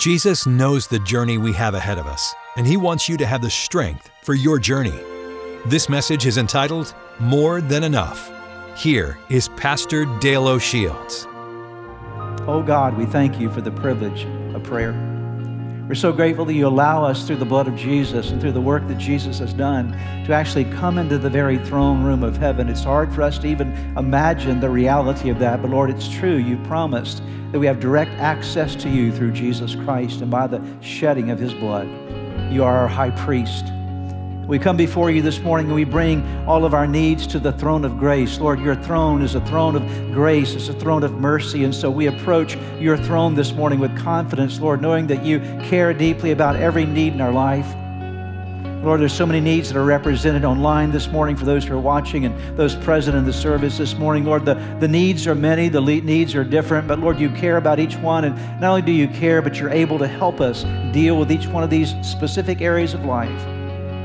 Jesus knows the journey we have ahead of us, and He wants you to have the strength for your journey. This message is entitled More Than Enough. Here is Pastor Dale O'Shields. Oh God, we thank you for the privilege of prayer. We're so grateful that you allow us through the blood of Jesus and through the work that Jesus has done to actually come into the very throne room of heaven. It's hard for us to even imagine the reality of that, but Lord, it's true. You promised that we have direct access to you through Jesus Christ and by the shedding of his blood. You are our high priest. We come before you this morning and we bring all of our needs to the throne of grace. Lord, your throne is a throne of grace, it's a throne of mercy. And so we approach your throne this morning with confidence, Lord, knowing that you care deeply about every need in our life. Lord, there's so many needs that are represented online this morning for those who are watching and those present in the service this morning. Lord, the, the needs are many, the needs are different, but Lord, you care about each one. And not only do you care, but you're able to help us deal with each one of these specific areas of life.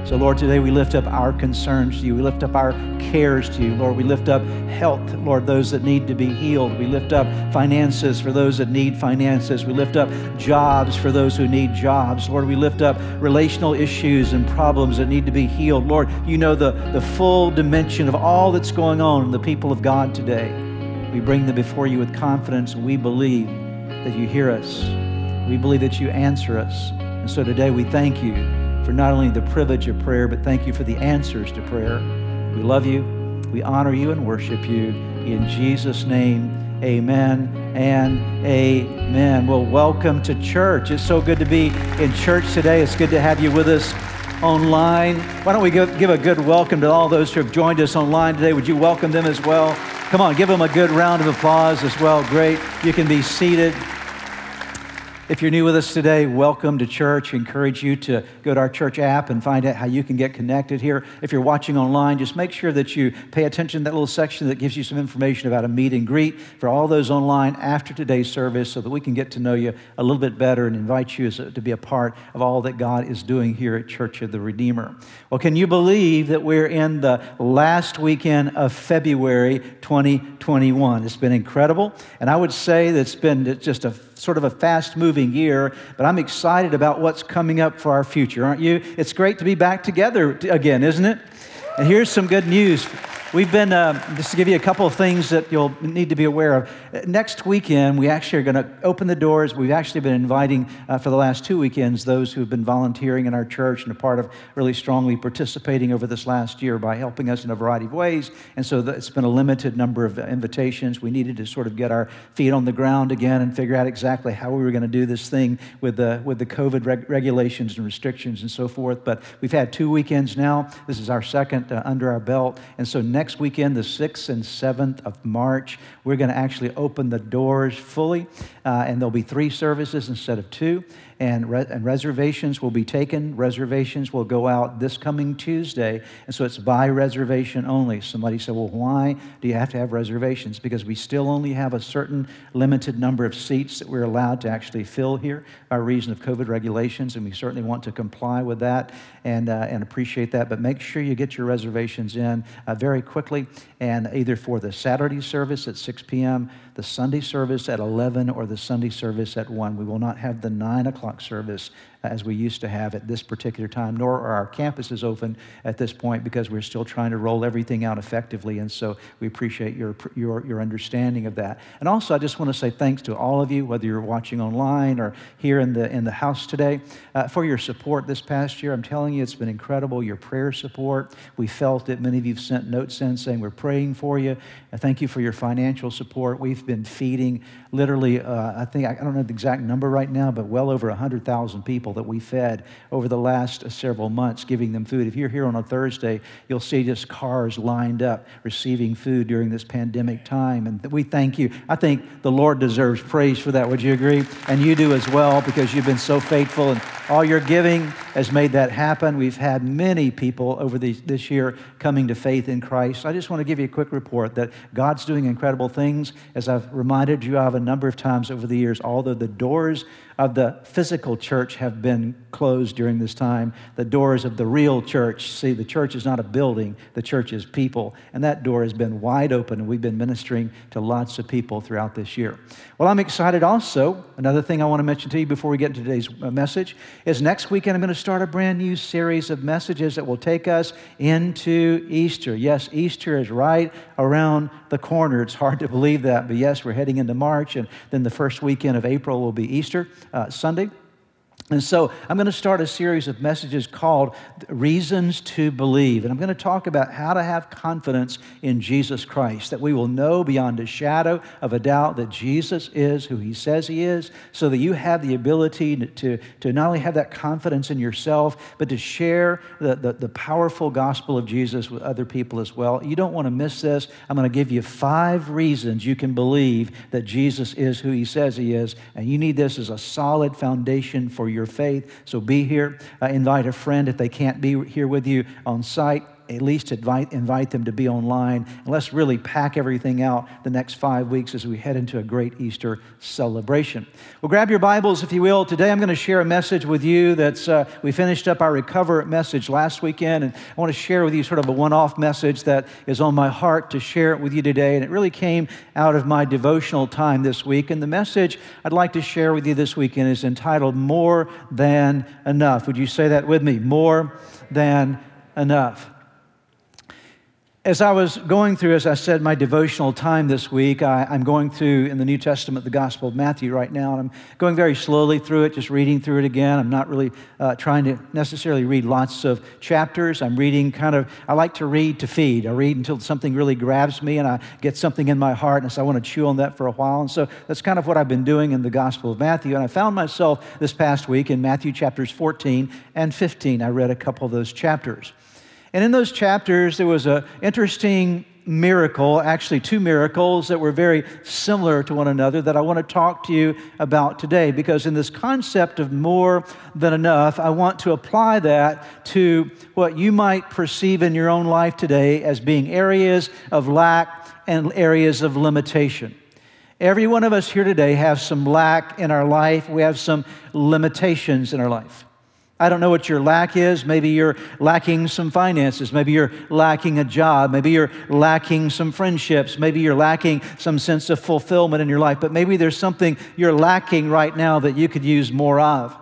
So, Lord, today we lift up our concerns to you. We lift up our cares to you. Lord, we lift up health, Lord, those that need to be healed. We lift up finances for those that need finances. We lift up jobs for those who need jobs. Lord, we lift up relational issues and problems that need to be healed. Lord, you know the, the full dimension of all that's going on in the people of God today. We bring them before you with confidence, we believe that you hear us. We believe that you answer us. And so today we thank you for not only the privilege of prayer, but thank you for the answers to prayer. We love you, we honor you, and worship you. In Jesus' name, amen and amen. Well, welcome to church. It's so good to be in church today. It's good to have you with us online. Why don't we give a good welcome to all those who have joined us online today? Would you welcome them as well? Come on, give them a good round of applause as well. Great. You can be seated. If you're new with us today, welcome to church. I encourage you to go to our church app and find out how you can get connected here. If you're watching online, just make sure that you pay attention to that little section that gives you some information about a meet and greet for all those online after today's service so that we can get to know you a little bit better and invite you to be a part of all that God is doing here at Church of the Redeemer. Well, can you believe that we're in the last weekend of February 2021? It's been incredible. And I would say that it's been just a sort of a fast moving year, but I'm excited about what's coming up for our future, aren't you? It's great to be back together again, isn't it? And here's some good news We've been, uh, just to give you a couple of things that you'll need to be aware of. Next weekend, we actually are going to open the doors. We've actually been inviting uh, for the last two weekends those who have been volunteering in our church and a part of really strongly participating over this last year by helping us in a variety of ways. And so it's been a limited number of invitations. We needed to sort of get our feet on the ground again and figure out exactly how we were going to do this thing with the, with the COVID reg- regulations and restrictions and so forth. But we've had two weekends now. This is our second uh, under our belt. And so next weekend, the 6th and 7th of March, we're going to actually open the doors fully, uh, and there'll be three services instead of two and, re- and reservations will be taken. Reservations will go out this coming Tuesday, and so it's by reservation only. Somebody said, Well, why do you have to have reservations? Because we still only have a certain limited number of seats that we're allowed to actually fill here by reason of COVID regulations, and we certainly want to comply with that and, uh, and appreciate that. But make sure you get your reservations in uh, very quickly, and either for the Saturday service at 6 p.m., the Sunday service at 11, or the Sunday service at 1. We will not have the 9 o'clock service as we used to have at this particular time, nor are our campuses open at this point because we're still trying to roll everything out effectively. And so we appreciate your, your, your understanding of that. And also, I just want to say thanks to all of you, whether you're watching online or here in the, in the house today, uh, for your support this past year. I'm telling you, it's been incredible. Your prayer support. We felt it. Many of you have sent notes in saying we're praying for you. Thank you for your financial support. We've been feeding literally, uh, I think, I don't know the exact number right now, but well over 100,000 people that we fed over the last several months, giving them food. If you're here on a Thursday, you'll see just cars lined up receiving food during this pandemic time. And we thank you. I think the Lord deserves praise for that. Would you agree? And you do as well because you've been so faithful and all your giving has made that happen. We've had many people over the, this year coming to faith in Christ. I just want to give you a quick report that God's doing incredible things. As I've reminded you of a number of times over the years, although the doors of the physical church have been closed during this time. The doors of the real church, see, the church is not a building, the church is people. And that door has been wide open, and we've been ministering to lots of people throughout this year. Well, I'm excited also. Another thing I want to mention to you before we get into today's uh, message is next weekend I'm going to start a brand new series of messages that will take us into Easter. Yes, Easter is right around the corner. It's hard to believe that, but yes, we're heading into March, and then the first weekend of April will be Easter uh, Sunday. And so I'm going to start a series of messages called Reasons to Believe. And I'm going to talk about how to have confidence in Jesus Christ, that we will know beyond a shadow of a doubt that Jesus is who he says he is, so that you have the ability to, to not only have that confidence in yourself, but to share the, the, the powerful gospel of Jesus with other people as well. You don't want to miss this. I'm going to give you five reasons you can believe that Jesus is who he says he is. And you need this as a solid foundation for your faith. So be here. Uh, invite a friend if they can't be here with you on site at least invite, invite them to be online. And let's really pack everything out the next five weeks as we head into a great Easter celebration. Well, grab your Bibles, if you will. Today I'm going to share a message with you that's, uh, we finished up our Recover message last weekend, and I want to share with you sort of a one off message that is on my heart to share it with you today. And it really came out of my devotional time this week. And the message I'd like to share with you this weekend is entitled More Than Enough. Would you say that with me? More Than Enough. As I was going through, as I said, my devotional time this week, I, am going through in the New Testament the Gospel of Matthew right now, and I'm going very slowly through it, just reading through it again. I'm not really uh, trying to necessarily read lots of chapters. I'm reading kind of, I like to read to feed. I read until something really grabs me and I get something in my heart, and so I want to chew on that for a while. And so that's kind of what I've been doing in the Gospel of Matthew. And I found myself this past week in Matthew chapters 14 and 15. I read a couple of those chapters. And in those chapters, there was an interesting miracle, actually, two miracles that were very similar to one another that I want to talk to you about today. Because in this concept of more than enough, I want to apply that to what you might perceive in your own life today as being areas of lack and areas of limitation. Every one of us here today have some lack in our life, we have some limitations in our life. I don't know what your lack is. Maybe you're lacking some finances. Maybe you're lacking a job. Maybe you're lacking some friendships. Maybe you're lacking some sense of fulfillment in your life. But maybe there's something you're lacking right now that you could use more of.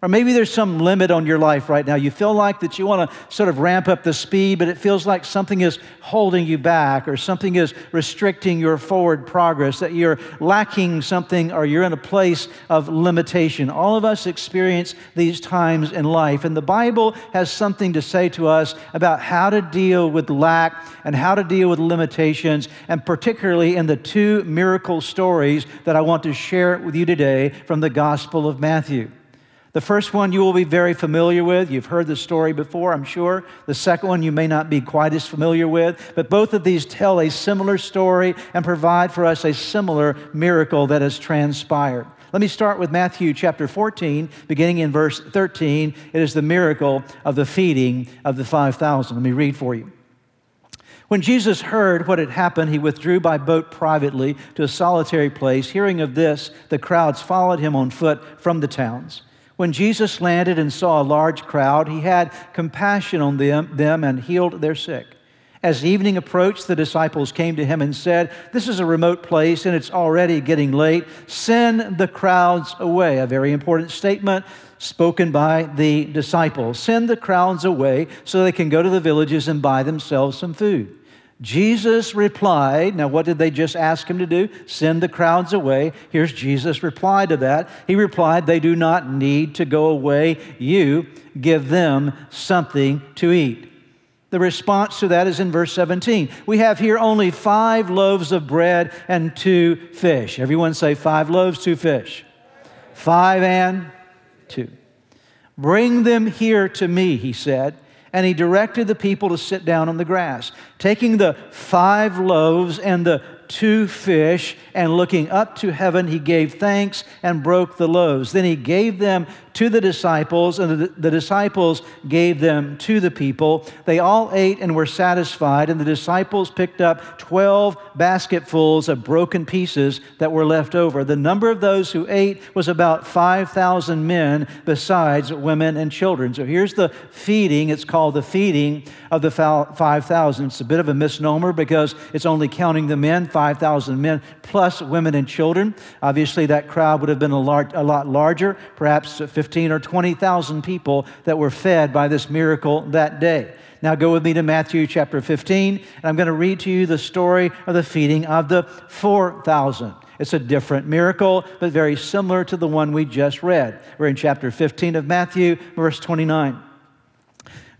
Or maybe there's some limit on your life right now. You feel like that you want to sort of ramp up the speed, but it feels like something is holding you back or something is restricting your forward progress, that you're lacking something or you're in a place of limitation. All of us experience these times in life, and the Bible has something to say to us about how to deal with lack and how to deal with limitations, and particularly in the two miracle stories that I want to share with you today from the Gospel of Matthew. The first one you will be very familiar with. You've heard the story before, I'm sure. The second one you may not be quite as familiar with. But both of these tell a similar story and provide for us a similar miracle that has transpired. Let me start with Matthew chapter 14, beginning in verse 13. It is the miracle of the feeding of the 5,000. Let me read for you. When Jesus heard what had happened, he withdrew by boat privately to a solitary place. Hearing of this, the crowds followed him on foot from the towns. When Jesus landed and saw a large crowd, he had compassion on them, them and healed their sick. As evening approached, the disciples came to him and said, This is a remote place and it's already getting late. Send the crowds away. A very important statement spoken by the disciples. Send the crowds away so they can go to the villages and buy themselves some food. Jesus replied, now what did they just ask him to do? Send the crowds away. Here's Jesus' reply to that. He replied, They do not need to go away. You give them something to eat. The response to that is in verse 17. We have here only five loaves of bread and two fish. Everyone say five loaves, two fish. Five and two. Bring them here to me, he said and he directed the people to sit down on the grass. Taking the five loaves and the two fish, and looking up to heaven, he gave thanks and broke the loaves. Then he gave them to the disciples, and the, the, disciples gave them to the people. They all ate and were satisfied, and the disciples picked up 12 basketfuls of broken pieces that were left over. The number of those who ate was about 5,000 men, besides women and children. So here's the feeding. It's called the feeding of the 5,000. It's a bit of a misnomer because it's only counting the men, 5,000 men, plus women and children. Obviously, that crowd would have been a, large, a lot larger, perhaps 15 or 20,000 people that were fed by this miracle that day. Now go with me to Matthew chapter 15, and I'm going to read to you the story of the feeding of the 4,000. It's a different miracle, but very similar to the one we just read. We're in chapter 15 of Matthew, verse 29.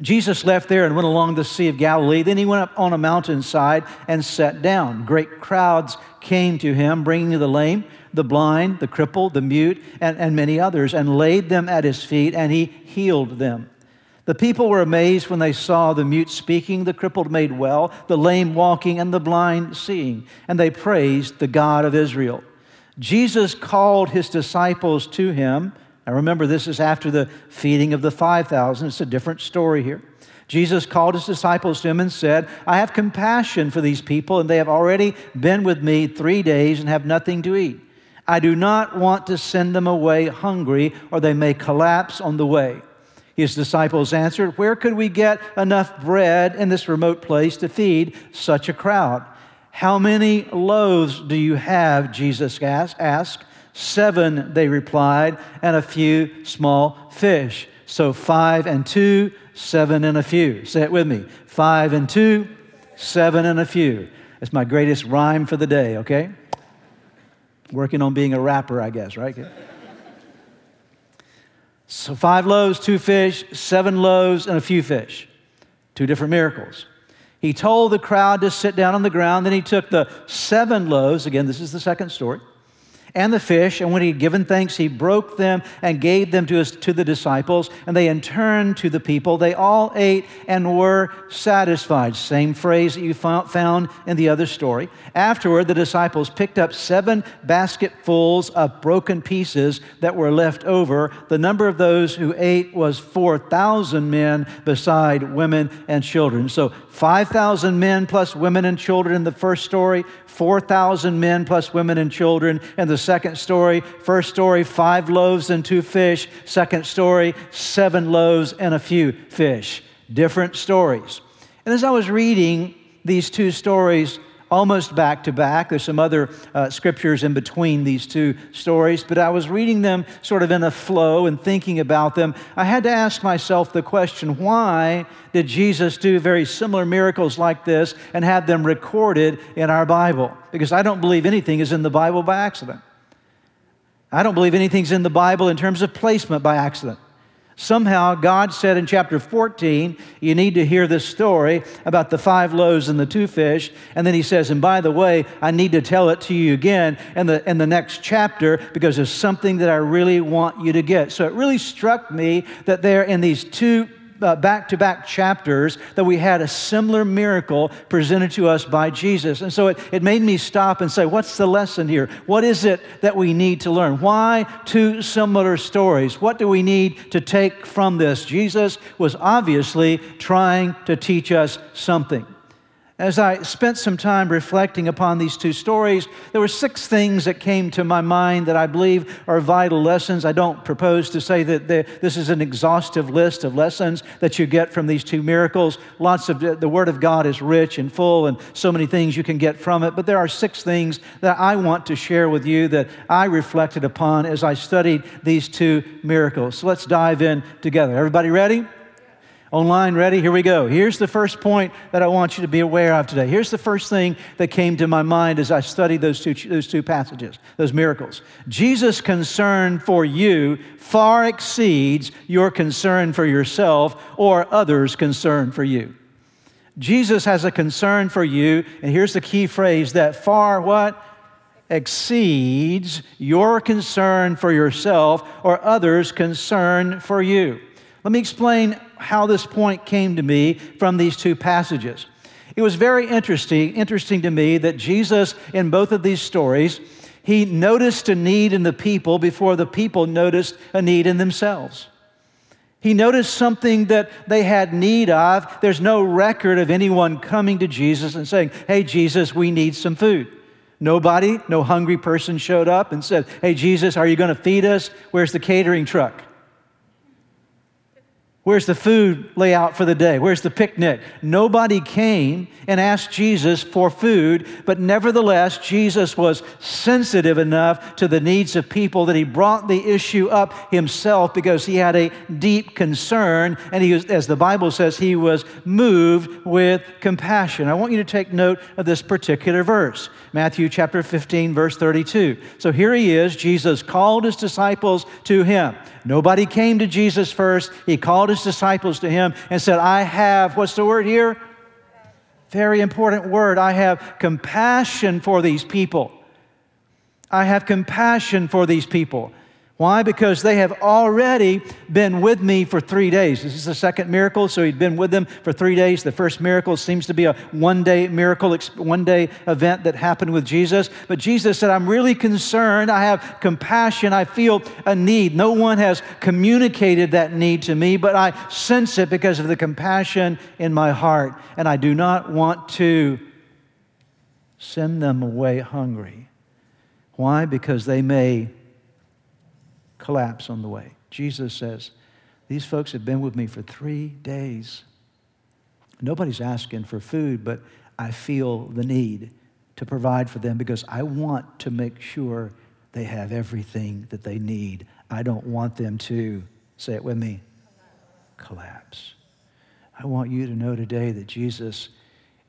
Jesus left there and went along the Sea of Galilee. Then he went up on a mountainside and sat down. Great crowds came to him, bringing the lame the blind, the crippled, the mute, and, and many others, and laid them at his feet, and he healed them. The people were amazed when they saw the mute speaking, the crippled made well, the lame walking, and the blind seeing, and they praised the God of Israel. Jesus called his disciples to him. Now remember, this is after the feeding of the 5,000. It's a different story here. Jesus called his disciples to him and said, I have compassion for these people, and they have already been with me three days and have nothing to eat. I do not want to send them away hungry, or they may collapse on the way. His disciples answered, Where could we get enough bread in this remote place to feed such a crowd? How many loaves do you have? Jesus asked. Seven, they replied, and a few small fish. So five and two, seven and a few. Say it with me. Five and two, seven and a few. It's my greatest rhyme for the day, okay? Working on being a rapper, I guess, right? so, five loaves, two fish, seven loaves, and a few fish. Two different miracles. He told the crowd to sit down on the ground. Then he took the seven loaves, again, this is the second story, and the fish, and when he had given thanks, he broke them and gave them to, his, to the disciples, and they in turn to the people. They all ate and were satisfied. Same phrase that you found in the other story. Afterward, the disciples picked up seven basketfuls of broken pieces that were left over. The number of those who ate was 4,000 men, beside women and children. So 5,000 men plus women and children in the first story, 4,000 men plus women and children in the second story. First story, five loaves and two fish. Second story, seven loaves and a few fish. Different stories. And as I was reading these two stories, almost back to back. There's some other uh, scriptures in between these two stories, but I was reading them sort of in a flow and thinking about them. I had to ask myself the question why did Jesus do very similar miracles like this and have them recorded in our Bible? Because I don't believe anything is in the Bible by accident. I don't believe anything's in the Bible in terms of placement by accident. Somehow, God said in chapter 14, you need to hear this story about the five loaves and the two fish. And then he says, and by the way, I need to tell it to you again in the, in the next chapter because there's something that I really want you to get. So it really struck me that there in these two back to back chapters that we had a similar miracle presented to us by Jesus. And so it, it made me stop and say, what's the lesson here? What is it that we need to learn? Why two similar stories? What do we need to take from this? Jesus was obviously trying to teach us something. As I spent some time reflecting upon these two stories, there were six things that came to my mind that I believe are vital lessons. I don't propose to say that this is an exhaustive list of lessons that you get from these two miracles. Lots of the Word of God is rich and full, and so many things you can get from it. But there are six things that I want to share with you that I reflected upon as I studied these two miracles. So let's dive in together. Everybody ready? Online, ready? Here we go. Here's the first point that I want you to be aware of today. Here's the first thing that came to my mind as I studied those two, those two passages, those miracles. Jesus' concern for you far exceeds your concern for yourself or others' concern for you. Jesus has a concern for you, and here's the key phrase that far what? Exceeds your concern for yourself or others' concern for you. Let me explain how this point came to me from these two passages. It was very interesting, interesting to me that Jesus, in both of these stories, he noticed a need in the people before the people noticed a need in themselves. He noticed something that they had need of. There's no record of anyone coming to Jesus and saying, Hey, Jesus, we need some food. Nobody, no hungry person showed up and said, Hey, Jesus, are you going to feed us? Where's the catering truck? Where's the food layout for the day? Where's the picnic? Nobody came and asked Jesus for food, but nevertheless, Jesus was sensitive enough to the needs of people that he brought the issue up himself because he had a deep concern, and he was, as the Bible says, he was moved with compassion. I want you to take note of this particular verse Matthew chapter 15, verse 32. So here he is. Jesus called his disciples to him. Nobody came to Jesus first. He called his disciples to him and said, I have, what's the word here? Very important word. I have compassion for these people. I have compassion for these people. Why? Because they have already been with me for three days. This is the second miracle, so he'd been with them for three days. The first miracle seems to be a one day miracle, one day event that happened with Jesus. But Jesus said, I'm really concerned. I have compassion. I feel a need. No one has communicated that need to me, but I sense it because of the compassion in my heart. And I do not want to send them away hungry. Why? Because they may collapse on the way. Jesus says, These folks have been with me for three days. Nobody's asking for food, but I feel the need to provide for them because I want to make sure they have everything that they need. I don't want them to, say it with me, collapse. I want you to know today that Jesus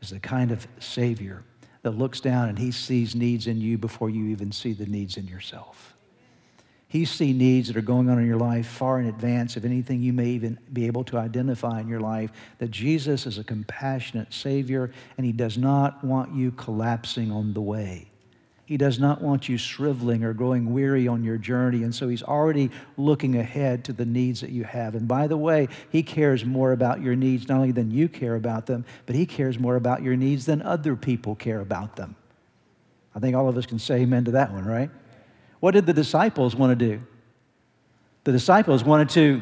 is the kind of Savior that looks down and he sees needs in you before you even see the needs in yourself. He sees needs that are going on in your life far in advance of anything you may even be able to identify in your life. That Jesus is a compassionate Savior and He does not want you collapsing on the way. He does not want you shriveling or growing weary on your journey. And so He's already looking ahead to the needs that you have. And by the way, He cares more about your needs not only than you care about them, but He cares more about your needs than other people care about them. I think all of us can say amen to that one, right? What did the disciples want to do? The disciples wanted to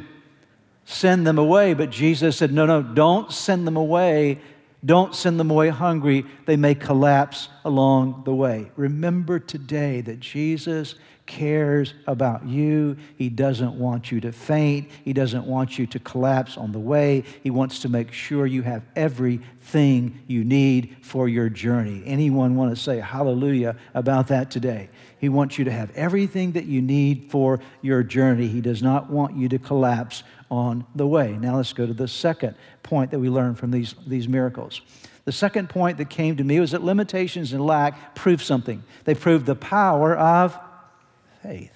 send them away, but Jesus said, No, no, don't send them away. Don't send them away hungry. They may collapse along the way. Remember today that Jesus cares about you. He doesn't want you to faint. He doesn't want you to collapse on the way. He wants to make sure you have everything you need for your journey. Anyone want to say hallelujah about that today? He wants you to have everything that you need for your journey. He does not want you to collapse on the way. Now let's go to the second point that we learned from these, these miracles. The second point that came to me was that limitations and lack prove something. They prove the power of faith.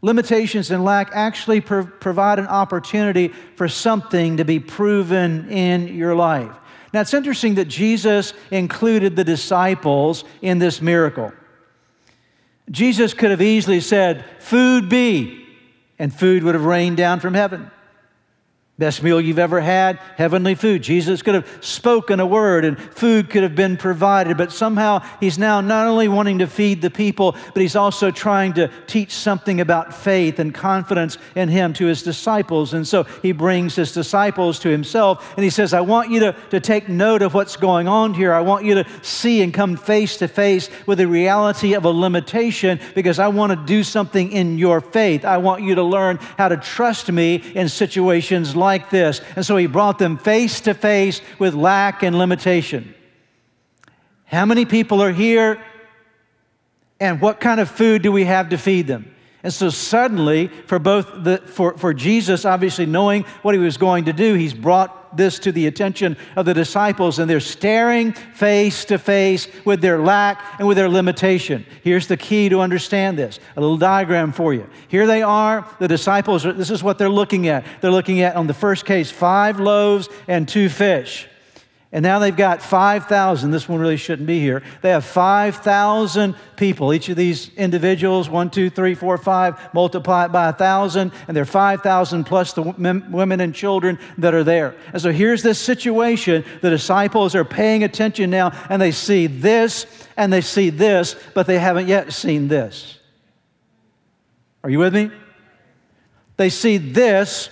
Limitations and lack actually pro- provide an opportunity for something to be proven in your life. Now, it's interesting that Jesus included the disciples in this miracle. Jesus could have easily said, Food be, and food would have rained down from heaven. Best meal you've ever had, heavenly food. Jesus could have spoken a word and food could have been provided, but somehow he's now not only wanting to feed the people, but he's also trying to teach something about faith and confidence in him to his disciples. And so he brings his disciples to himself and he says, I want you to, to take note of what's going on here. I want you to see and come face to face with the reality of a limitation because I want to do something in your faith. I want you to learn how to trust me in situations like this. And so he brought them face to face with lack and limitation. How many people are here? And what kind of food do we have to feed them? And so suddenly, for both the, for, for Jesus, obviously knowing what he was going to do, he's brought this to the attention of the disciples, and they're staring face to face with their lack and with their limitation. Here's the key to understand this a little diagram for you. Here they are, the disciples, this is what they're looking at. They're looking at, on the first case, five loaves and two fish. And now they've got 5,000. This one really shouldn't be here. They have 5,000 people. Each of these individuals, one, two, three, four, five, multiply it by a 1,000, and they're 5,000 plus the women and children that are there. And so here's this situation. The disciples are paying attention now, and they see this and they see this, but they haven't yet seen this. Are you with me? They see this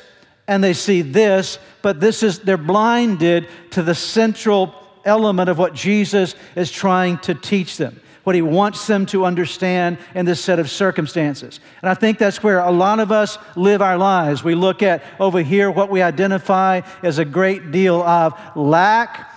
and they see this, but this is, they're blinded to the central element of what Jesus is trying to teach them, what he wants them to understand in this set of circumstances. And I think that's where a lot of us live our lives. We look at over here what we identify as a great deal of lack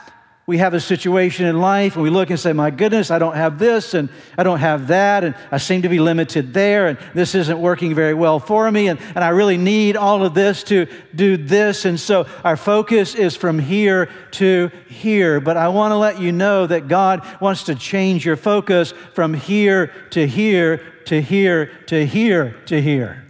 we have a situation in life and we look and say, My goodness, I don't have this and I don't have that, and I seem to be limited there, and this isn't working very well for me, and, and I really need all of this to do this. And so our focus is from here to here. But I want to let you know that God wants to change your focus from here to here to here to here to here.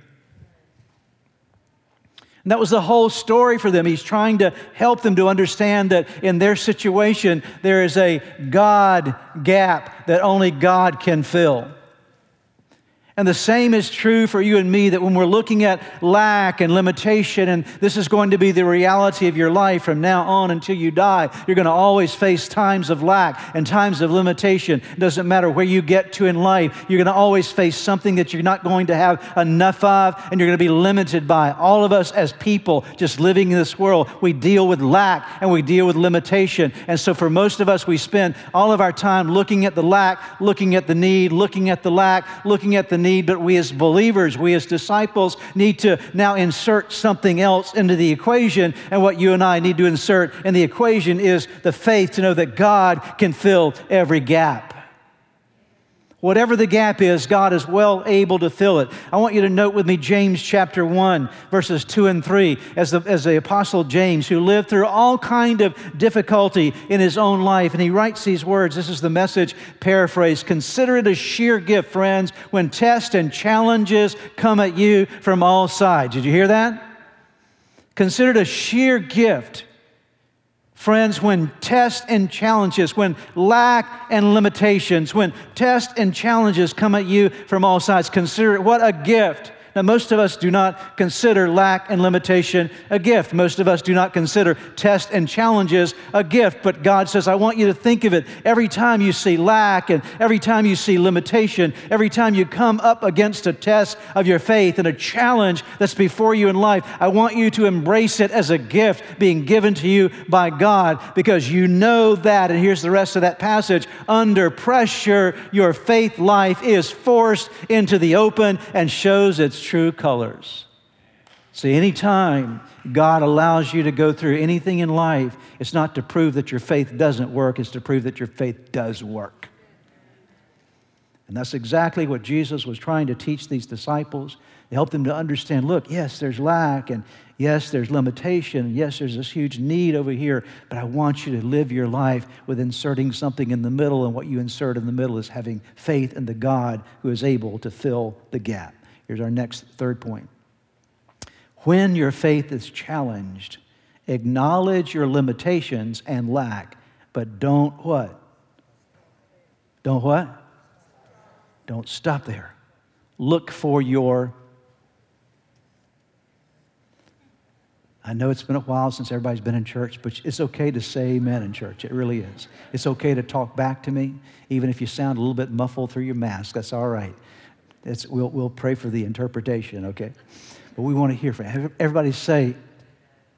And that was the whole story for them. He's trying to help them to understand that in their situation, there is a God gap that only God can fill. And the same is true for you and me that when we're looking at lack and limitation, and this is going to be the reality of your life from now on until you die, you're going to always face times of lack and times of limitation. It doesn't matter where you get to in life, you're going to always face something that you're not going to have enough of and you're going to be limited by. All of us as people just living in this world, we deal with lack and we deal with limitation. And so for most of us, we spend all of our time looking at the lack, looking at the need, looking at the lack, looking at the need, but we as believers, we as disciples need to now insert something else into the equation. And what you and I need to insert in the equation is the faith to know that God can fill every gap. Whatever the gap is, God is well able to fill it. I want you to note with me James chapter 1, verses 2 and 3, as the, as the apostle James, who lived through all kind of difficulty in his own life, and he writes these words. This is the message paraphrase. Consider it a sheer gift, friends, when tests and challenges come at you from all sides. Did you hear that? Consider it a sheer gift Friends, when tests and challenges, when lack and limitations, when tests and challenges come at you from all sides, consider it. What a gift now, most of us do not consider lack and limitation a gift. Most of us do not consider tests and challenges a gift. But God says, I want you to think of it every time you see lack and every time you see limitation, every time you come up against a test of your faith and a challenge that's before you in life, I want you to embrace it as a gift being given to you by God because you know that. And here's the rest of that passage under pressure, your faith life is forced into the open and shows its true colors. See, anytime God allows you to go through anything in life, it's not to prove that your faith doesn't work, it's to prove that your faith does work. And that's exactly what Jesus was trying to teach these disciples. To help them to understand look, yes, there's lack, and yes, there's limitation, and yes, there's this huge need over here, but I want you to live your life with inserting something in the middle, and what you insert in the middle is having faith in the God who is able to fill the gap. Here's our next third point. When your faith is challenged, acknowledge your limitations and lack, but don't what? Don't what? Don't stop there. Look for your. I know it's been a while since everybody's been in church, but it's okay to say amen in church. It really is. It's okay to talk back to me, even if you sound a little bit muffled through your mask. That's all right. It's, we'll, we'll pray for the interpretation, okay? But we want to hear from you. Everybody say,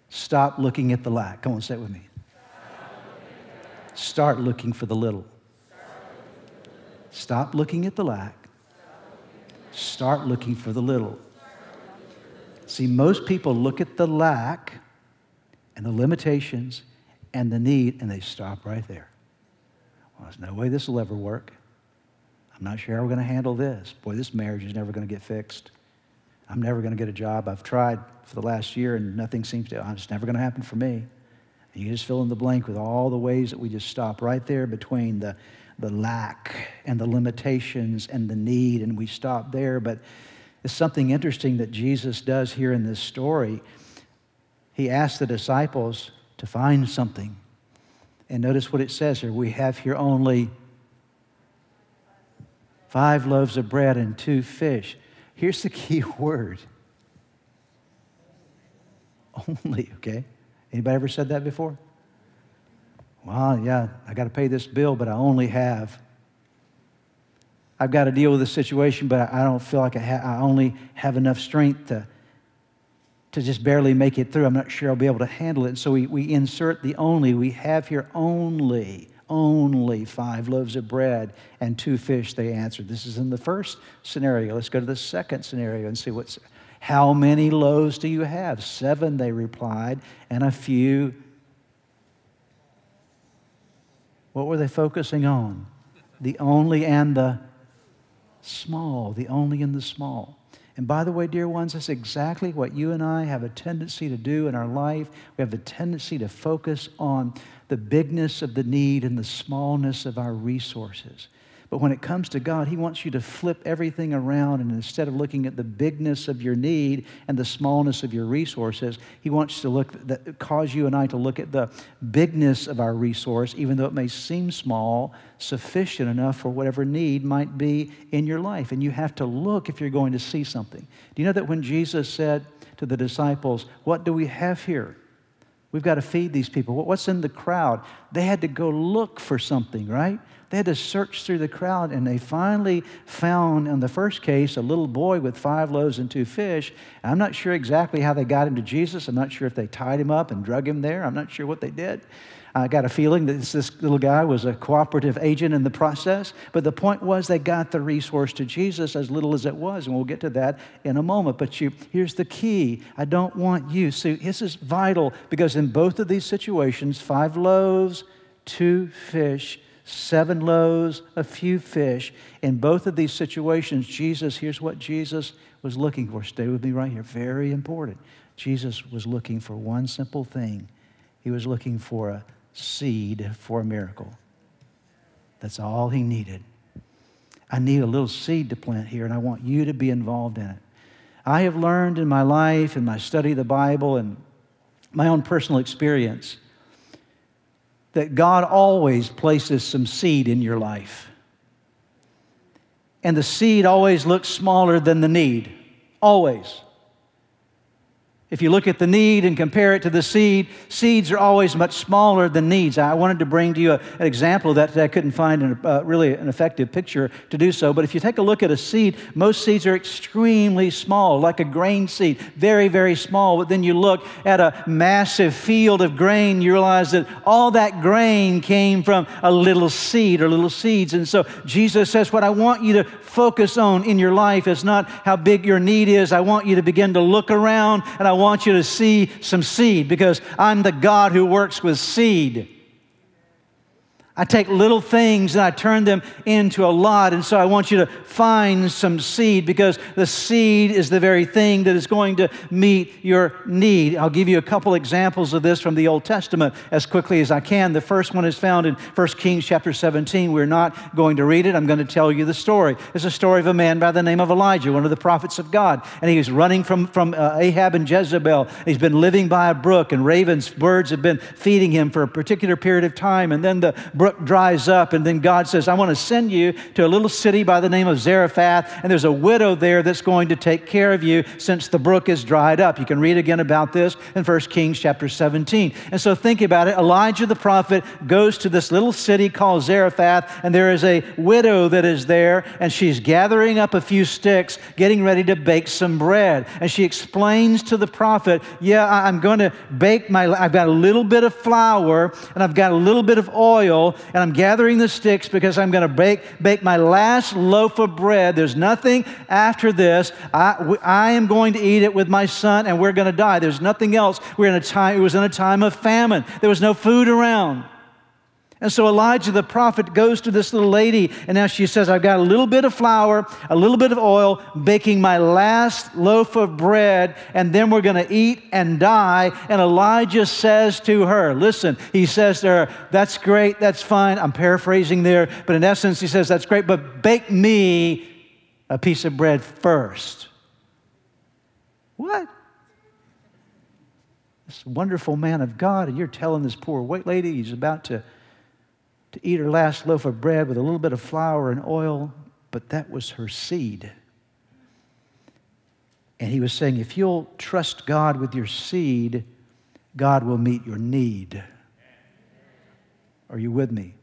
stop looking at the lack. Come on, say it with me. Start looking for the little. Stop looking at the lack. Start looking for the little. See, most people look at the lack and the limitations and the need and they stop right there. Well, there's no way this will ever work. I'm not sure how we're going to handle this. Boy, this marriage is never going to get fixed. I'm never going to get a job. I've tried for the last year and nothing seems to, it's never going to happen for me. And you just fill in the blank with all the ways that we just stop right there between the, the lack and the limitations and the need, and we stop there. But it's something interesting that Jesus does here in this story. He asks the disciples to find something And notice what it says here we have here only five loaves of bread and two fish. Here's the key word only, okay? Anybody ever said that before? Well, yeah, I got to pay this bill, but I only have. I've got to deal with the situation, but I don't feel like I, ha- I only have enough strength to, to just barely make it through. I'm not sure I'll be able to handle it. And so we, we insert the only. We have here only, only five loaves of bread and two fish, they answered. This is in the first scenario. Let's go to the second scenario and see what's. How many loaves do you have? Seven, they replied, and a few what were they focusing on? The only and the small, the only and the small. And by the way, dear ones, that's exactly what you and I have a tendency to do in our life. We have a tendency to focus on the bigness of the need and the smallness of our resources. But when it comes to God, He wants you to flip everything around and instead of looking at the bigness of your need and the smallness of your resources, He wants to look that cause you and I to look at the bigness of our resource, even though it may seem small, sufficient enough for whatever need might be in your life. And you have to look if you're going to see something. Do you know that when Jesus said to the disciples, What do we have here? We've got to feed these people. What's in the crowd? They had to go look for something, right? They had to search through the crowd, and they finally found, in the first case, a little boy with five loaves and two fish. I'm not sure exactly how they got him to Jesus. I'm not sure if they tied him up and drug him there. I'm not sure what they did. I got a feeling that this little guy was a cooperative agent in the process. But the point was they got the resource to Jesus as little as it was, and we'll get to that in a moment. But you, here's the key. I don't want you. See, this is vital because in both of these situations, five loaves, two fish, seven loaves, a few fish. In both of these situations, Jesus, here's what Jesus was looking for. Stay with me right here. Very important. Jesus was looking for one simple thing. He was looking for a seed for a miracle. That's all he needed. I need a little seed to plant here, and I want you to be involved in it. I have learned in my life, in my study of the Bible, and my own personal experience that God always places some seed in your life. And the seed always looks smaller than the need. Always. If you look at the need and compare it to the seed, seeds are always much smaller than needs. I wanted to bring to you a, an example of that I couldn't find an, uh, really an effective picture to do so. But if you take a look at a seed, most seeds are extremely small, like a grain seed, very, very small. But then you look at a massive field of grain, you realize that all that grain came from a little seed or little seeds. And so Jesus says, What I want you to focus on in your life is not how big your need is. I want you to begin to look around and I want you to see some seed because I'm the God who works with seed. I take little things and I turn them into a lot. And so I want you to find some seed because the seed is the very thing that is going to meet your need. I'll give you a couple examples of this from the Old Testament as quickly as I can. The first one is found in 1 Kings chapter 17. We're not going to read it. I'm going to tell you the story. It's a story of a man by the name of Elijah, one of the prophets of God. And he was running from, from uh, Ahab and Jezebel. He's been living by a brook, and ravens, birds have been feeding him for a particular period of time. And then the brook dries up, and then God says, I want to send you to a little city by the name of Zarephath, and there's a widow there that's going to take care of you since the brook is dried up. You can read again about this in 1 Kings chapter 17. And so think about it. Elijah the prophet goes to this little city called Zarephath, and there is a widow that is there, and she's gathering up a few sticks, getting ready to bake some bread. And she explains to the prophet, Yeah, I'm going to bake my, I've got a little bit of flour, and I've got a little bit of oil, and I'm gathering the sticks because I'm going to bake, bake my last loaf of bread. There's nothing after this. I, I am going to eat it with my son, and we're going to die. There's nothing else. We're in a time, it was in a time of famine. There was no food around. And so Elijah the prophet goes to this little lady, and now she says, I've got a little bit of flour, a little bit of oil, baking my last loaf of bread, and then we're going to eat and die. And Elijah says to her, Listen, he says to her, That's great, that's fine. I'm paraphrasing there, but in essence, he says, That's great, but bake me a piece of bread first. What? this wonderful man of God, and you're telling this poor white lady he's about to, to eat her last loaf of bread with a little bit of flour and oil, but that was her seed. And he was saying, if you'll trust God with your seed, God will meet your need. Are you with me?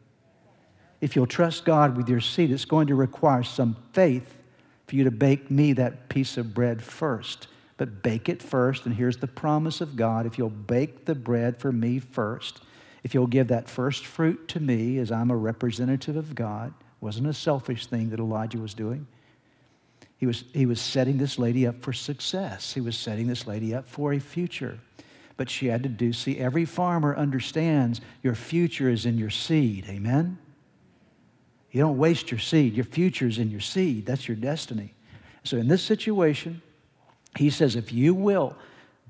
If you'll trust God with your seed, it's going to require some faith for you to bake me that piece of bread first. But bake it first, and here's the promise of God if you'll bake the bread for me first, if you'll give that first fruit to me as I'm a representative of God, wasn't a selfish thing that Elijah was doing. He was, he was setting this lady up for success. He was setting this lady up for a future. But she had to do, see, every farmer understands your future is in your seed. Amen? You don't waste your seed. Your future is in your seed. That's your destiny. So in this situation, he says, if you will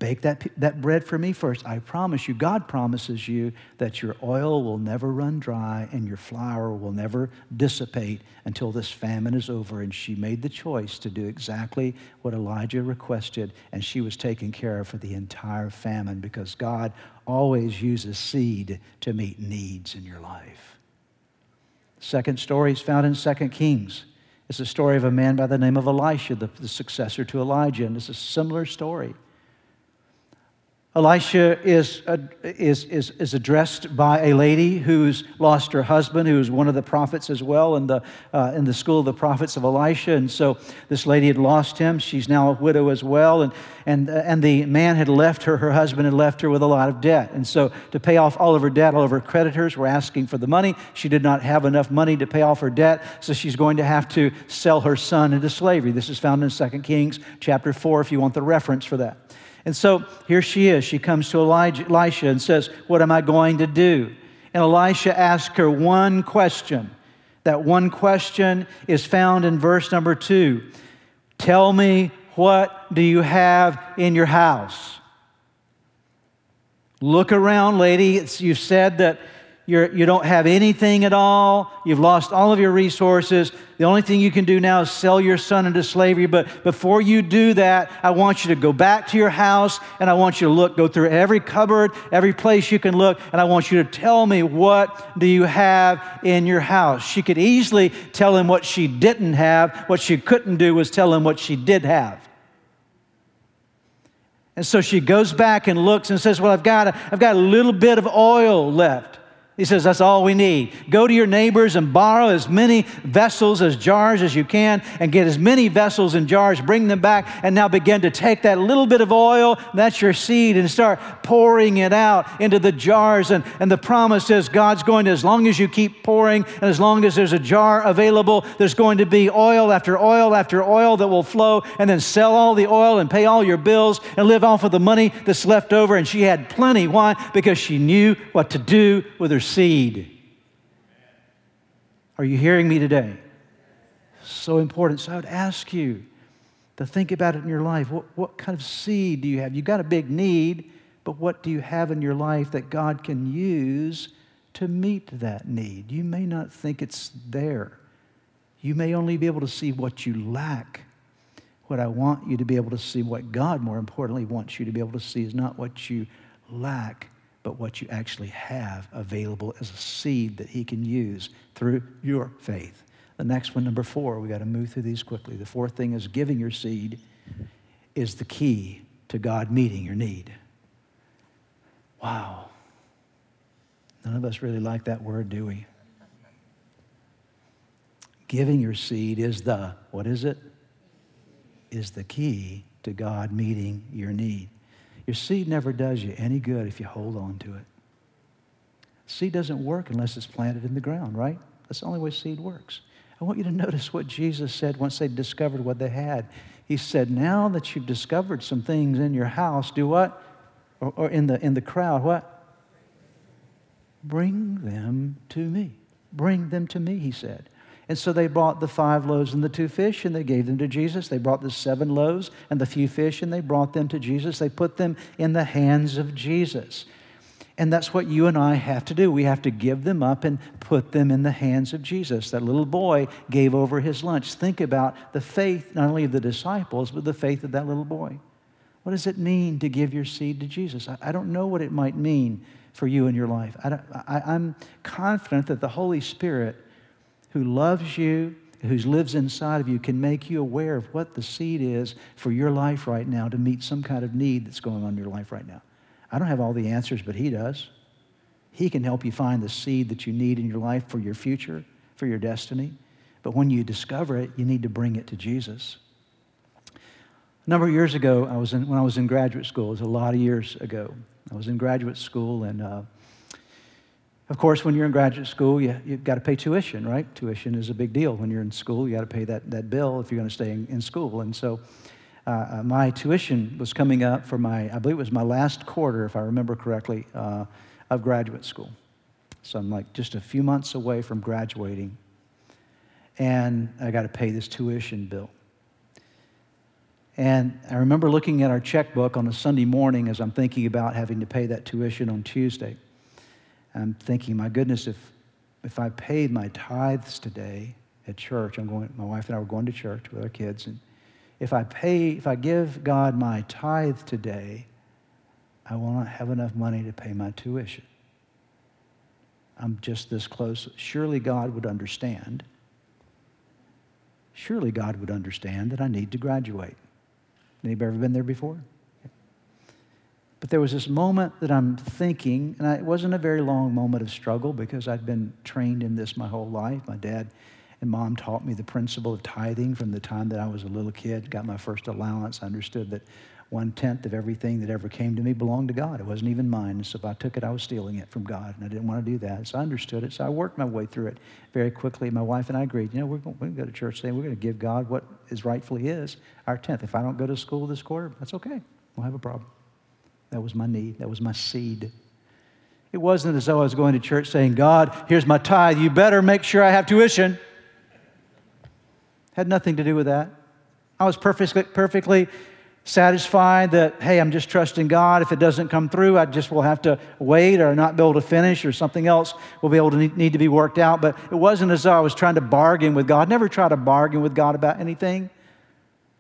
bake that, that bread for me first, I promise you, God promises you that your oil will never run dry and your flour will never dissipate until this famine is over. And she made the choice to do exactly what Elijah requested, and she was taken care of for the entire famine because God always uses seed to meet needs in your life. second story is found in 2 Kings. It's the story of a man by the name of Elisha, the, the successor to Elijah, and it's a similar story. Elisha is, uh, is, is, is addressed by a lady who's lost her husband, who's one of the prophets as well in the, uh, in the school of the prophets of Elisha. And so this lady had lost him. She's now a widow as well. And, and, uh, and the man had left her, her husband had left her with a lot of debt. And so to pay off all of her debt, all of her creditors were asking for the money. She did not have enough money to pay off her debt, so she's going to have to sell her son into slavery. This is found in 2 Kings chapter 4 if you want the reference for that. And so here she is. She comes to Elijah, Elisha and says, What am I going to do? And Elisha asks her one question. That one question is found in verse number two. Tell me, what do you have in your house? Look around, lady. It's, you said that you're, you don't have anything at all. You've lost all of your resources. The only thing you can do now is sell your son into slavery. But before you do that, I want you to go back to your house and I want you to look, go through every cupboard, every place you can look, and I want you to tell me what do you have in your house. She could easily tell him what she didn't have. What she couldn't do was tell him what she did have. And so she goes back and looks and says, Well, I've got a, I've got a little bit of oil left. He says, That's all we need. Go to your neighbors and borrow as many vessels as jars as you can and get as many vessels and jars, bring them back, and now begin to take that little bit of oil, that's your seed, and start pouring it out into the jars. And, and the promise is God's going to, as long as you keep pouring and as long as there's a jar available, there's going to be oil after oil after oil that will flow, and then sell all the oil and pay all your bills and live off of the money that's left over. And she had plenty. Why? Because she knew what to do with her seed. Are you hearing me today? So important. So I would ask you to think about it in your life. What, what kind of seed do you have? You've got a big need, but what do you have in your life that God can use to meet that need? You may not think it's there. You may only be able to see what you lack. What I want you to be able to see, what God more importantly wants you to be able to see, is not what you lack, but what you actually have available as a seed that He can use through your faith. The next one, number four, we got to move through these quickly. The fourth thing is giving your seed is the key to God meeting your need. Wow. None of us really like that word, do we? Giving your seed is the, what is it? Is the key to God meeting your need. Your seed never does you any good if you hold on to it. Seed doesn't work unless it's planted in the ground, right? That's the only way seed works. I want you to notice what Jesus said once they discovered what they had. He said, Now that you've discovered some things in your house, do what? Or, or in, the, in the crowd, what? Bring them to me. Bring them to me, he said. And so they brought the five loaves and the two fish and they gave them to Jesus. They brought the seven loaves and the few fish and they brought them to Jesus. They put them in the hands of Jesus. And that's what you and I have to do. We have to give them up and put them in the hands of Jesus. That little boy gave over his lunch. Think about the faith, not only of the disciples, but the faith of that little boy. What does it mean to give your seed to Jesus? I, I don't know what it might mean for you in your life. I, I, I'm confident that the Holy Spirit, who loves you, who lives inside of you, can make you aware of what the seed is for your life right now to meet some kind of need that's going on in your life right now. I don't have all the answers, but He does. He can help you find the seed that you need in your life for your future, for your destiny. But when you discover it, you need to bring it to Jesus. A number of years ago, I was in, when I was in graduate school, it was a lot of years ago. I was in graduate school, and uh, of course, when you're in graduate school, you, you've got to pay tuition, right? Tuition is a big deal. When you're in school, you got to pay that, that bill if you're going to stay in, in school. And so uh, uh, my tuition was coming up for my, I believe it was my last quarter, if I remember correctly, uh, of graduate school. So I'm like just a few months away from graduating, and I got to pay this tuition bill. And I remember looking at our checkbook on a Sunday morning as I'm thinking about having to pay that tuition on Tuesday. I'm thinking, my goodness, if, if I paid my tithes today at church, I'm going, my wife and I were going to church with our kids, and if I pay, if I give God my tithe today, I will not have enough money to pay my tuition. I'm just this close. Surely God would understand. Surely God would understand that I need to graduate. Anybody ever been there before? But there was this moment that I'm thinking, and it wasn't a very long moment of struggle because I'd been trained in this my whole life. My dad and mom taught me the principle of tithing from the time that I was a little kid, got my first allowance. I understood that one tenth of everything that ever came to me belonged to God. It wasn't even mine. So if I took it, I was stealing it from God. And I didn't want to do that. So I understood it. So I worked my way through it very quickly. My wife and I agreed, you know, we're going, to go to church today. We're going to give God what is rightfully his, our tenth. If I don't go to school this quarter, that's okay. We'll have a problem. That was my need. That was my seed. It wasn't as though I was going to church saying, God, here's my tithe. You better make sure I have tuition. Had nothing to do with that. I was perfectly, perfectly satisfied that, hey, I'm just trusting God. If it doesn't come through, I just will have to wait or not be able to finish or something else will be able to need to be worked out. But it wasn't as though I was trying to bargain with God. Never try to bargain with God about anything.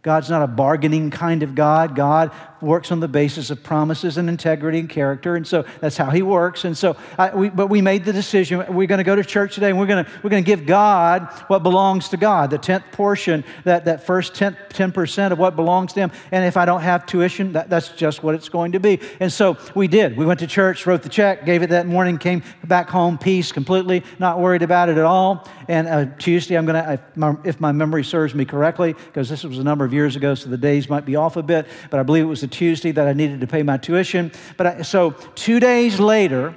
God's not a bargaining kind of God. God works on the basis of promises and integrity and character, and so that's how He works. And so, I, we, but we made the decision we're going to go to church today, and we're going to we're going to give God what belongs to God, the tenth portion, that that first 10 percent of what belongs to Him. And if I don't have tuition, that, that's just what it's going to be. And so we did. We went to church, wrote the check, gave it that morning, came back home, peace, completely, not worried about it at all. And uh, Tuesday, I'm going to, if my memory serves me correctly, because this was a number of of years ago, so the days might be off a bit, but I believe it was a Tuesday that I needed to pay my tuition. But I, so two days later,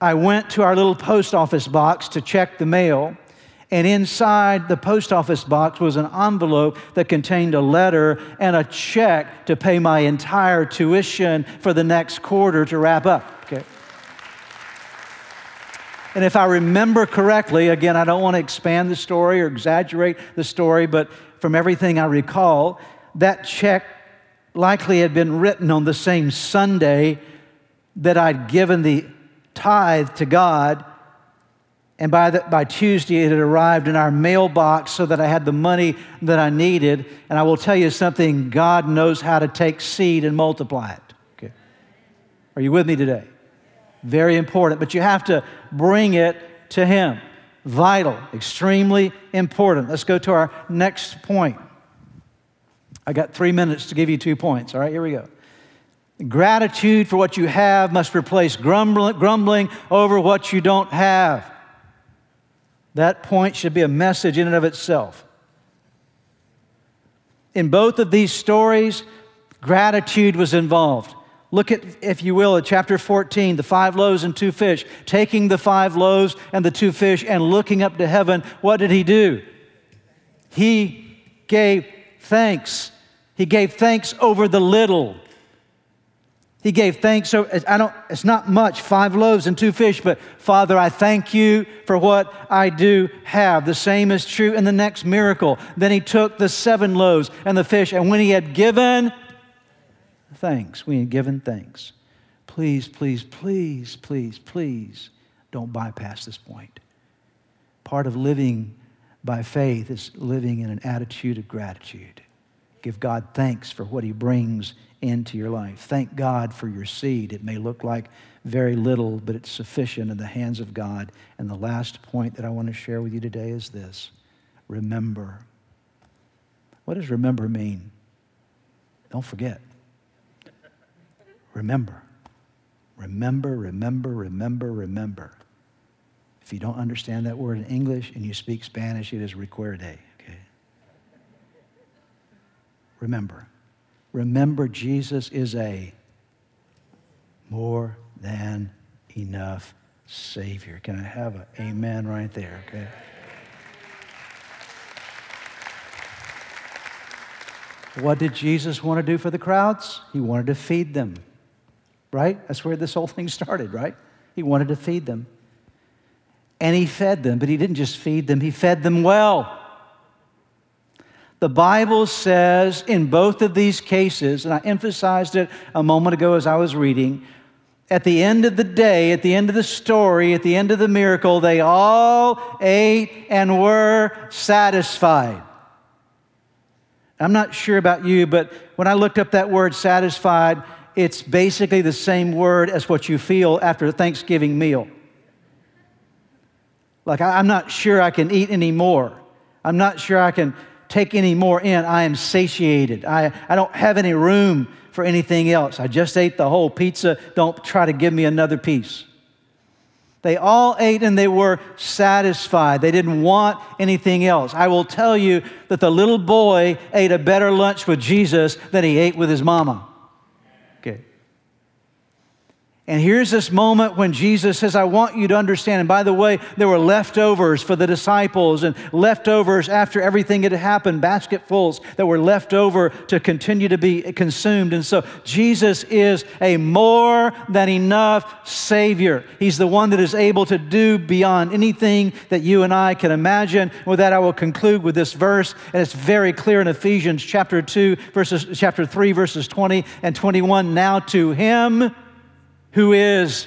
I went to our little post office box to check the mail. And inside the post office box was an envelope that contained a letter and a check to pay my entire tuition for the next quarter to wrap up. Okay. And if I remember correctly, again, I don't want to expand the story or exaggerate the story, but from everything I recall, that check likely had been written on the same Sunday that I'd given the tithe to God. And by, the, by Tuesday, it had arrived in our mailbox so that I had the money that I needed. And I will tell you something God knows how to take seed and multiply it. Okay. Are you with me today? Very important. But you have to bring it to Him vital, extremely important. Let's go to our next point. I got three minutes to give you two points. All right, here we go. Gratitude for what you have must replace grumbling, over what you don't have. That point should be a message in and of itself. In both of these stories, gratitude was involved. Look at, if you will, at chapter 14, the five loaves and two fish. Taking the five loaves and the two fish and looking up to heaven, what did he do? He gave thanks. He gave thanks over the little. He gave thanks. So I don't, it's not much, five loaves and two fish, but Father, I thank you for what I do have. The same is true in the next miracle. Then he took the seven loaves and the fish, and when he had given thanks. We ain't given thanks. Please, please, please, please, please don't bypass this point. Part of living by faith is living in an attitude of gratitude. Give God thanks for what He brings into your life. Thank God for your seed. It may look like very little, but it's sufficient in the hands of God. And the last point that I want to share with you today is this remember. What does remember mean? Don't forget. Remember. Remember, remember, remember, remember. If you don't understand that word in English and you speak Spanish, it is recuerde, okay? Remember. Remember, Jesus is a more than enough Savior. Can I have an amen right there, okay? What did Jesus want to do for the crowds? He wanted to feed them, right? That's where this whole thing started, right? He wanted to feed them. And he fed them, but he didn't just feed them, he fed them well. The Bible says in both of these cases, and I emphasized it a moment ago as I was reading, at the end of the day, at the end of the story, at the end of the miracle, they all ate and were satisfied. I'm not sure about you, but when I looked up that word satisfied, it's basically the same word as what you feel after a Thanksgiving meal. Like, I'm not sure I can eat any more. I'm not sure I can take any more in. I am satiated. I, I don't have any room for anything else. I just ate the whole pizza. Don't try to give me another piece. They all ate and they were satisfied. They didn't want anything else. I will tell you that the little boy ate a better lunch with Jesus than he ate with his mama. And here's this moment when Jesus says, I want you to understand. And by the way, there were leftovers for the disciples and leftovers after everything had happened, basketfuls that were left over to continue to be consumed. And so Jesus is a more than enough Savior. He's the one that is able to do beyond anything that you and I can imagine. With that, I will conclude with this verse. And it's very clear in Ephesians chapter 2, verses, chapter 3, verses 20 and 21. Now to Him who is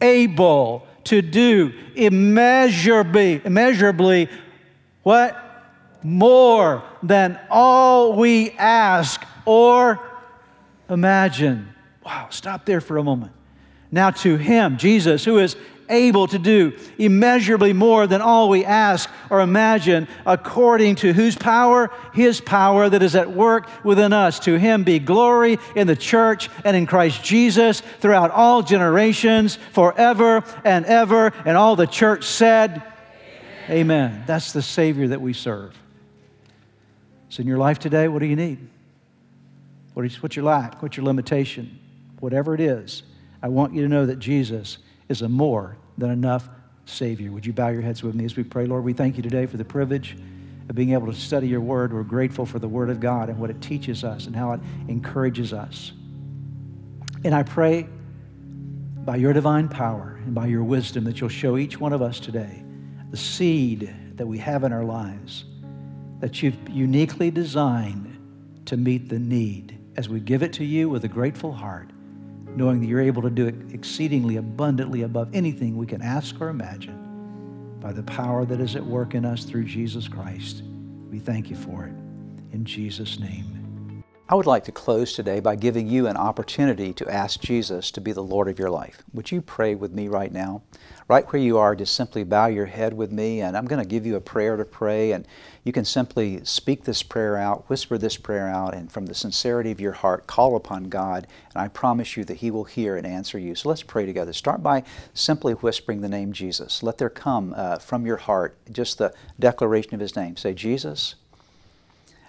able to do immeasurably, immeasurably what? More than all we ask or imagine. Wow, stop there for a moment. Now, to Him, Jesus, who is able to do immeasurably more than all we ask or imagine, according to whose power? His power that is at work within us. To him be glory in the church and in Christ Jesus throughout all generations, forever and ever. And all the church said, Amen. Amen. That's the Savior that we serve. So, in your life today, what do you need? What is, what's your lack? What's your limitation? Whatever it is, I want you to know that Jesus is a more than enough Savior. Would you bow your heads with me as we pray? Lord, we thank you today for the privilege of being able to study your word. We're grateful for the word of God and what it teaches us and how it encourages us. And I pray by your divine power and by your wisdom that you'll show each one of us today the seed that we have in our lives that you've uniquely designed to meet the need as we give it to you with a grateful heart knowing that you're able to do it exceedingly abundantly above anything we can ask or imagine by the power that is at work in us through Jesus Christ. We thank you for it. In Jesus' name. I would like to close today by giving you an opportunity to ask Jesus to be the Lord of your life. Would you pray with me right now? Right where you are, just simply bow your head with me, and I'm going to give you a prayer to pray, and you can simply speak this prayer out, whisper this prayer out, and from the sincerity of your heart, call upon God, and I promise you that He will hear and answer you. So let's pray together. Start by simply whispering the name Jesus. Let there come uh, from your heart just the declaration of His name. Say, Jesus,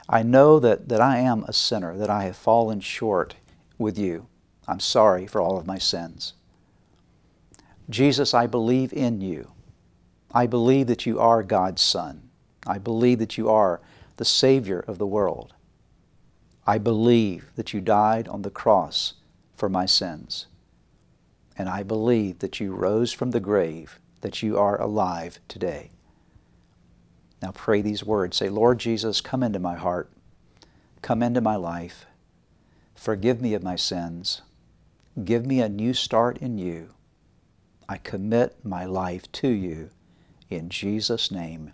I know that, that I am a sinner, that I have fallen short with you. I'm sorry for all of my sins. Jesus, I believe in you. I believe that you are God's Son. I believe that you are the Savior of the world. I believe that you died on the cross for my sins. And I believe that you rose from the grave, that you are alive today. Now pray these words. Say, Lord Jesus, come into my heart. Come into my life. Forgive me of my sins. Give me a new start in you. I commit my life to you. In Jesus' name,